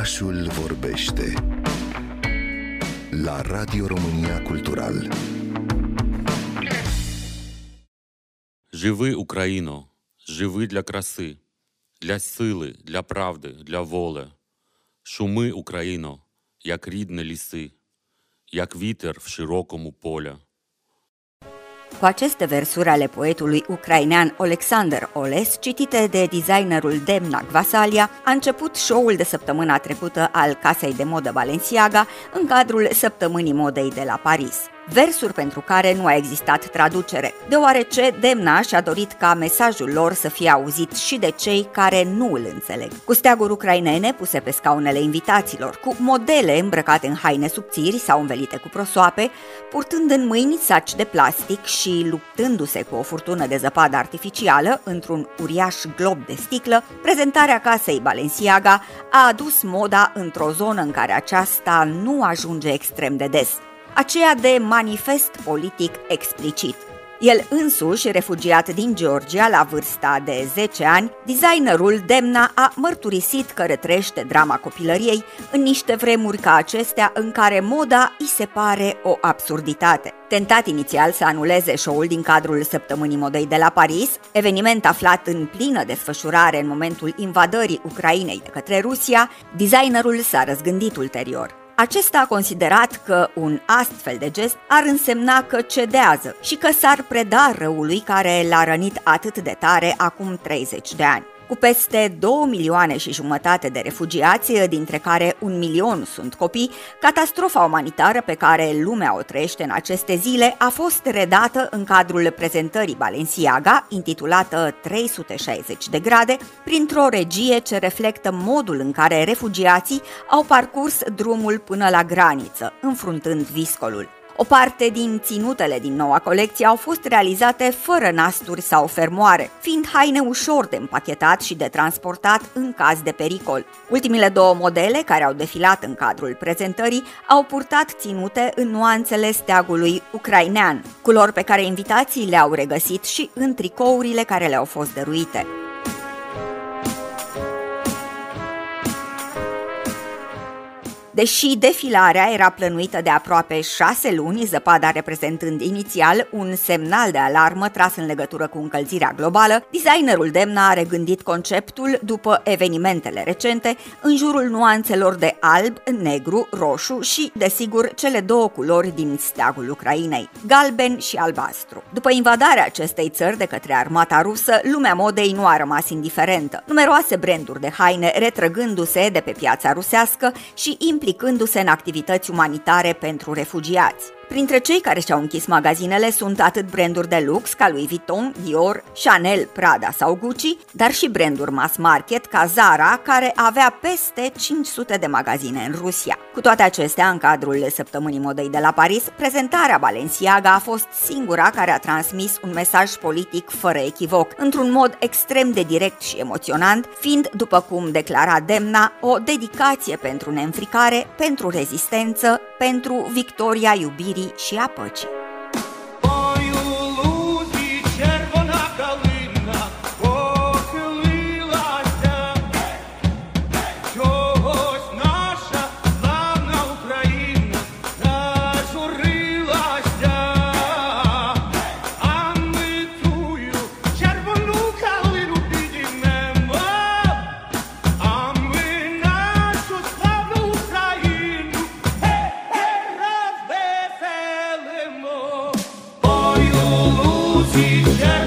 Orașul vorbește la Radio România Cultural. Живи, Україно, живи для краси, для сили, для правди, для волі. Шуми, Україно, як рідне ліси, як вітер в широкому полі. Cu aceste versuri ale poetului ucrainean Alexander Oles, citite de designerul Demna Gvasalia, a început show-ul de săptămâna trecută al casei de modă Balenciaga în cadrul săptămânii modei de la Paris versuri pentru care nu a existat traducere, deoarece Demna și-a dorit ca mesajul lor să fie auzit și de cei care nu îl înțeleg. Cu steaguri ucrainene puse pe scaunele invitaților, cu modele îmbrăcate în haine subțiri sau învelite cu prosoape, purtând în mâini saci de plastic și luptându-se cu o furtună de zăpadă artificială într-un uriaș glob de sticlă, prezentarea casei Balenciaga a adus moda într-o zonă în care aceasta nu ajunge extrem de des – aceea de manifest politic explicit. El însuși, refugiat din Georgia la vârsta de 10 ani, designerul Demna a mărturisit că retrăiește drama copilăriei în niște vremuri ca acestea în care moda îi se pare o absurditate. Tentat inițial să anuleze show-ul din cadrul Săptămânii Modei de la Paris, eveniment aflat în plină desfășurare în momentul invadării Ucrainei de către Rusia, designerul s-a răzgândit ulterior. Acesta a considerat că un astfel de gest ar însemna că cedează și că s-ar preda răului care l-a rănit atât de tare acum 30 de ani cu peste 2 milioane și jumătate de refugiați, dintre care un milion sunt copii, catastrofa umanitară pe care lumea o trăiește în aceste zile a fost redată în cadrul prezentării Balenciaga, intitulată 360 de grade, printr-o regie ce reflectă modul în care refugiații au parcurs drumul până la graniță, înfruntând viscolul. O parte din ținutele din noua colecție au fost realizate fără nasturi sau fermoare, fiind haine ușor de împachetat și de transportat în caz de pericol. Ultimile două modele care au defilat în cadrul prezentării au purtat ținute în nuanțele steagului ucrainean, culori pe care invitații le-au regăsit și în tricourile care le-au fost dăruite. Deși defilarea era plănuită de aproape șase luni, zăpada reprezentând inițial un semnal de alarmă tras în legătură cu încălzirea globală, designerul Demna a regândit conceptul după evenimentele recente în jurul nuanțelor de alb, negru, roșu și, desigur, cele două culori din steagul Ucrainei, galben și albastru. După invadarea acestei țări de către armata rusă, lumea modei nu a rămas indiferentă. Numeroase branduri de haine retrăgându-se de pe piața rusească și implicându-se în activități umanitare pentru refugiați. Printre cei care și-au închis magazinele sunt atât branduri de lux ca Louis Vuitton, Dior, Chanel, Prada sau Gucci, dar și branduri mass market ca Zara, care avea peste 500 de magazine în Rusia. Cu toate acestea, în cadrul săptămânii modei de la Paris, prezentarea Balenciaga a fost singura care a transmis un mesaj politic fără echivoc, într-un mod extrem de direct și emoționant, fiind, după cum declara Demna, o dedicație pentru neînfricare, pentru rezistență, pentru victoria iubirii și a păcii. Yeah.